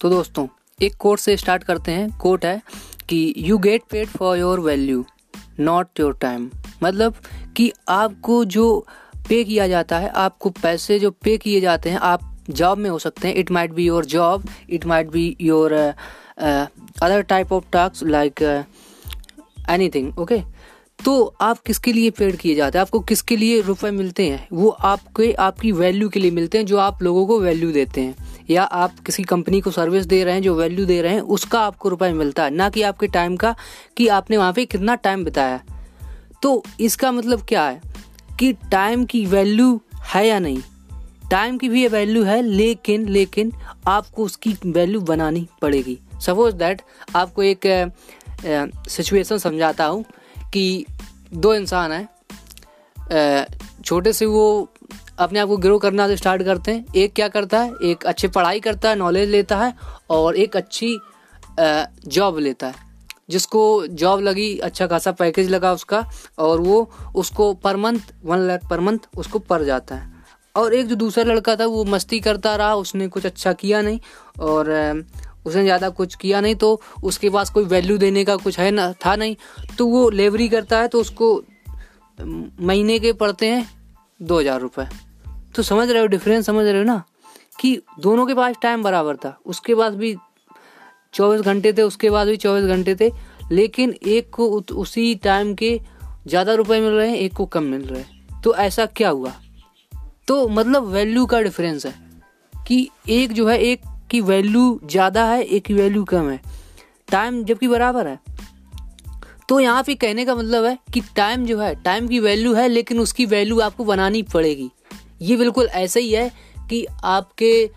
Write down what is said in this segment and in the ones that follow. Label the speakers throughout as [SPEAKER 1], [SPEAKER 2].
[SPEAKER 1] तो दोस्तों, एक कोट से स्टार्ट करते हैं। कोट है कि you get paid for your value not your time मतलब कि आपको जो पे किया जाता है, आपको पैसे जो पे किए जाते हैं, आप जॉब में हो सकते हैं। It might be your job it might be your other type of task like anything okay तो आप किसके लिए पेड किए जाते हैं? आपको किसके लिए रुपए मिलते हैं? वो आपके, आपकी वैल्यू के लिए मिलते हैं, जो आप लोगों को वैल्यू देते हैं। या आप किसी कंपनी को सर्विस दे रहे हैं, जो वैल्यू दे रहे हैं, उसका आपको रुपए मिलता है। ना कि आपके टाइम का, कि आपने वहाँ पे कितना टाइम बिताया। तो इसका मतलब क्या है? कि टाइम की वैल्यू है या नहीं? टाइम की भी वैल्यू है, लेकिन लेकिन आपको उसकी वैल्यू बनानी पड़ेगी। सपोज़ दैट आपको एक सिचुएशन समझाता हूँ। कि दो इंसान हैं छोटे से वो अपने आप को ग्रो करना से स्टार्ट करते हैं। एक क्या करता है? एक अच्छी पढ़ाई करता है नॉलेज लेता है और एक अच्छी जॉब लेता है। जिसको जॉब लगी अच्छा खासा पैकेज लगा उसका और वो उसको per month one lakh per month उसको पड़ जाता है। और एक जो दूसरा लड़का था, वो मस्ती करता रहा, उसने कुछ अच्छा किया नहीं और उसने ज़्यादा कुछ किया नहीं तो उसके पास कोई वैल्यू देने का कुछ है ना, था नहीं। तो वो लेबरी करता है तो उसको महीने के पड़ते हैं दो हज़ार रुपये तो समझ रहे हो डिफरेंस समझ रहे हो ना? कि दोनों के पास टाइम बराबर था। उसके पास भी चौबीस घंटे थे, उसके बाद भी चौबीस घंटे थे, लेकिन एक को उसी टाइम के ज़्यादा रुपए मिल रहे हैं, एक को कम मिल रहे हैं। तो ऐसा क्या हुआ? तो मतलब वैल्यू का डिफरेंस है कि एक जो है, एक की वैल्यू ज़्यादा है, एक की वैल्यू कम है। टाइम जबकि बराबर है। तो यहाँ पे कहने का मतलब है कि टाइम जो है टाइम की वैल्यू है, लेकिन उसकी वैल्यू आपको बनानी पड़ेगी। ये बिल्कुल ऐसा ही है कि आपके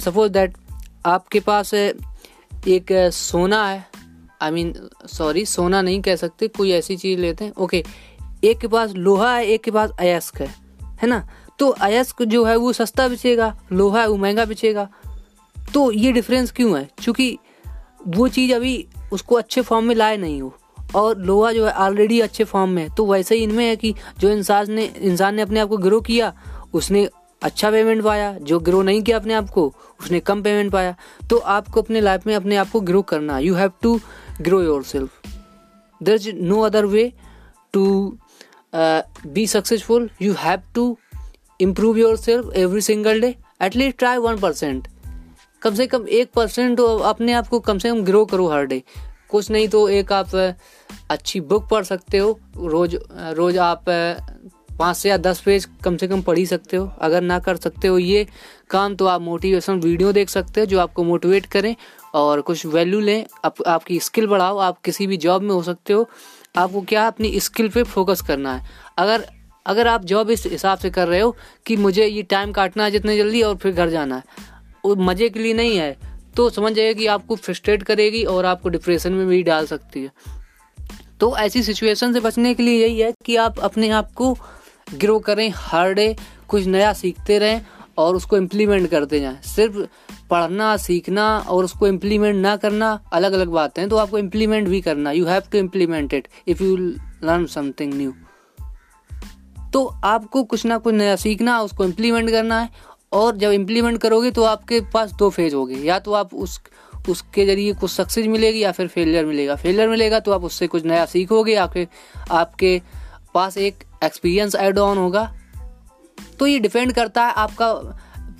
[SPEAKER 1] सपोज़ दैट आपके पास एक सोना है। आई मीन सॉरी सोना नहीं कह सकते, कोई ऐसी चीज़ लेते हैं। ओके एक के पास लोहा है, एक के पास अयस्क है है ना? तो अयस्क जो है वो सस्ता बिचेगा लोहा है वो महँगा बिचेगा तो ये डिफरेंस क्यों है? क्योंकि वो चीज़ अभी उसको अच्छे फॉर्म में लाए नहीं हो। और लोहा जो है ऑलरेडी अच्छे फॉर्म में है। तो वैसे ही इनमें है कि जो इंसान ने इंसान ने अपने आप को ग्रो किया, उसने अच्छा पेमेंट पाया। जो ग्रो नहीं किया अपने आप को, उसने कम पेमेंट पाया। तो आपको अपने लाइफ में अपने आप को ग्रो करना you have to grow yourself there is no other way to be successful you have to improve yourself every single day at least try one percent कम से कम एक परसेंट तो अपने आप को कम से कम ग्रो करो हर डे कुछ नहीं तो एक आप अच्छी बुक पढ़ सकते हो। रोज रोज आप पाँच से या दस पेज कम से कम पढ़ ही सकते हो। अगर ना कर सकते हो ये काम तो आप मोटिवेशन वीडियो देख सकते हो जो आपको मोटिवेट करें और कुछ वैल्यू लें। आप, आपकी स्किल बढ़ाओ। आप किसी भी जॉब में हो सकते हो। आपको क्या अपनी स्किल पे फोकस करना है? अगर अगर आप जॉब इस हिसाब से कर रहे हो कि मुझे ये टाइम काटना है जितने जल्दी और फिर घर जाना है। मज़े के लिए नहीं है तो समझ जाइए कि आपको फ्रस्ट्रेट करेगी और आपको डिप्रेशन में भी डाल सकती है। तो ऐसी सिचुएशन से बचने के लिए यही है कि आप अपने आप को ग्रो करें हर डे कुछ नया सीखते रहें और उसको इम्प्लीमेंट करते जाएँ। सिर्फ़ पढ़ना, सीखना और उसको इम्प्लीमेंट ना करना अलग अलग बातें हैं तो आपको इम्प्लीमेंट भी करना you have to implement it if you learn something new तो आपको कुछ ना कुछ नया सीखना, उसको इम्प्लीमेंट करना है और जब इम्प्लीमेंट करोगे तो आपके पास दो फ़ेज़ होंगे। या तो आप उस, उसके ज़रिए कुछ सक्सेस मिलेगी या फिर फेलियर मिलेगा। फेलियर मिलेगा तो आप उससे कुछ नया सीखोगे आपके आपके पास एक एक्सपीरियंस एड ऑन होगा। तो ये डिपेंड करता है आपका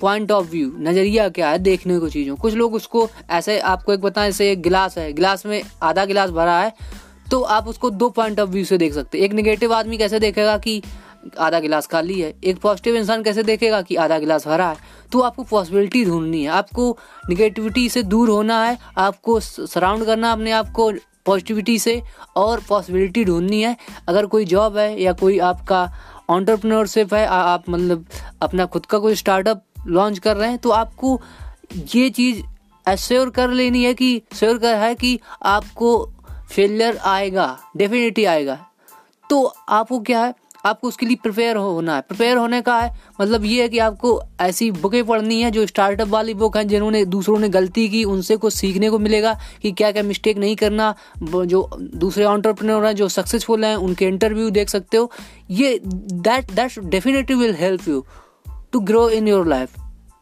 [SPEAKER 1] पॉइंट ऑफ़ व्यू नज़रिया क्या है देखने को चीज़ों। कुछ लोग उसको ऐसे, आपको एक बताएँ, जैसे एक गिलास है गिलास में आधा गिलास भरा है तो आप उसको दो पॉइंट ऑफ़ व्यू से देख सकते हैं। एक निगेटिव आदमी कैसे देखेगा कि आधा गिलास खाली है। एक पॉजिटिव इंसान कैसे देखेगा कि आधा गिलास भरा है? तो आपको पॉसिबिलिटी ढूंढनी है। आपको निगेटिविटी से दूर होना है। आपको सराउंड करना अपने आप को पॉजिटिविटी से और पॉसिबिलिटी ढूंढनी है। अगर कोई जॉब है या कोई आपका ऑन्टरप्रनोरशिप है आ, आप मतलब अपना खुद का कोई स्टार्टअप लॉन्च कर रहे हैं तो आपको ये चीज़ एश्योर कर लेनी है कि श्योर कर है कि आपको फेलियर आएगा डेफिनेटली आएगा। तो आपको क्या है? आपको उसके लिए प्रिपेयर होना है। प्रिपेयर होने का है मतलब ये है कि आपको ऐसी बुकें पढ़नी है जो स्टार्टअप वाली बुक हैं जिन्होंने दूसरों ने गलती की उनसे कुछ सीखने को मिलेगा कि क्या क्या मिस्टेक नहीं करना। जो दूसरे ऑन्टरप्रनोर हैं जो सक्सेसफुल हैं उनके इंटरव्यू देख सकते हो। ये that that definitely will help you to grow in your life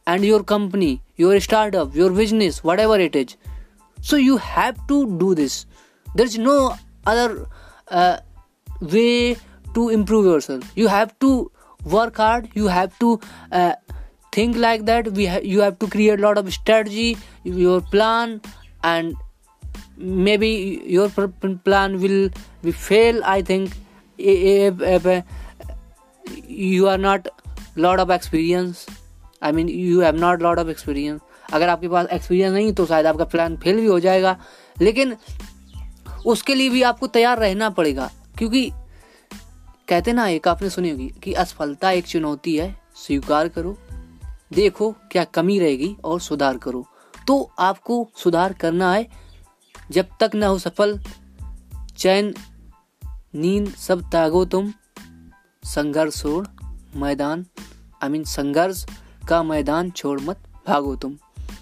[SPEAKER 1] and your your your your startup your business whatever it is. So you have to do this. There's no other uh, way to improve yourself you have to work hard you have to uh, think like that we ha- you have to create a lot of strategy your plan and maybe your plan will be fail i think if, if, if you are not lot of experience I mean you have not lot of experience अगर आपके पास experience नहीं तो शायद आपका plan fail भी हो जाएगा लेकिन उसके लिए भी आपको तैयार रहना पड़ेगा क्योंकि कहते ना, एक आपने सुनी होगी कि असफलता एक चुनौती है, स्वीकार करो, देखो क्या कमी रहेगी और सुधार करो। तो आपको सुधार करना है, जब तक ना हो सफल, चैन, नींद सब त्यागो तुम, संघर्ष छोड़ मैदान आई मीन संघर्ष का मैदान छोड़ मत भागो तुम।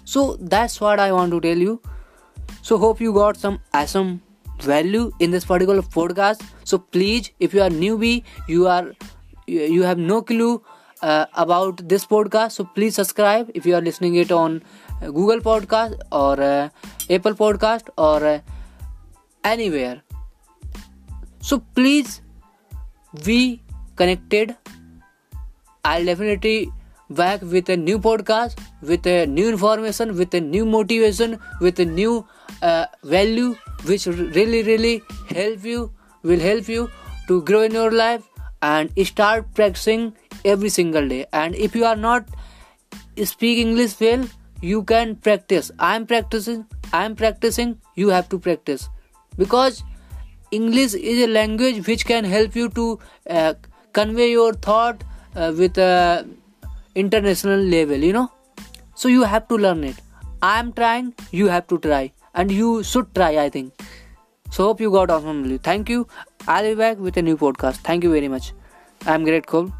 [SPEAKER 1] So that's what I want to tell you so hope you got some awesome value in this particular podcast. So please if you are newbie you are you have no clue uh, about this podcast. So please subscribe if you are listening it on uh, google podcast or uh, apple podcast or uh, anywhere. So please be connected. I'll definitely back with a new podcast with a new information with a new motivation with a new uh, value which really really help you will help you to grow in your life and start practicing every single day. And if you are not speak english well you can practice. I am practicing i am practicing you have to practice. Because english is a language which can help you to uh, convey your thought uh, with a international level you know. So you have to learn it. I am trying you have to try and you should try i think. So hope you got awesome. Thank you. I'll be back with a new podcast. Thank you very much. I'm grateful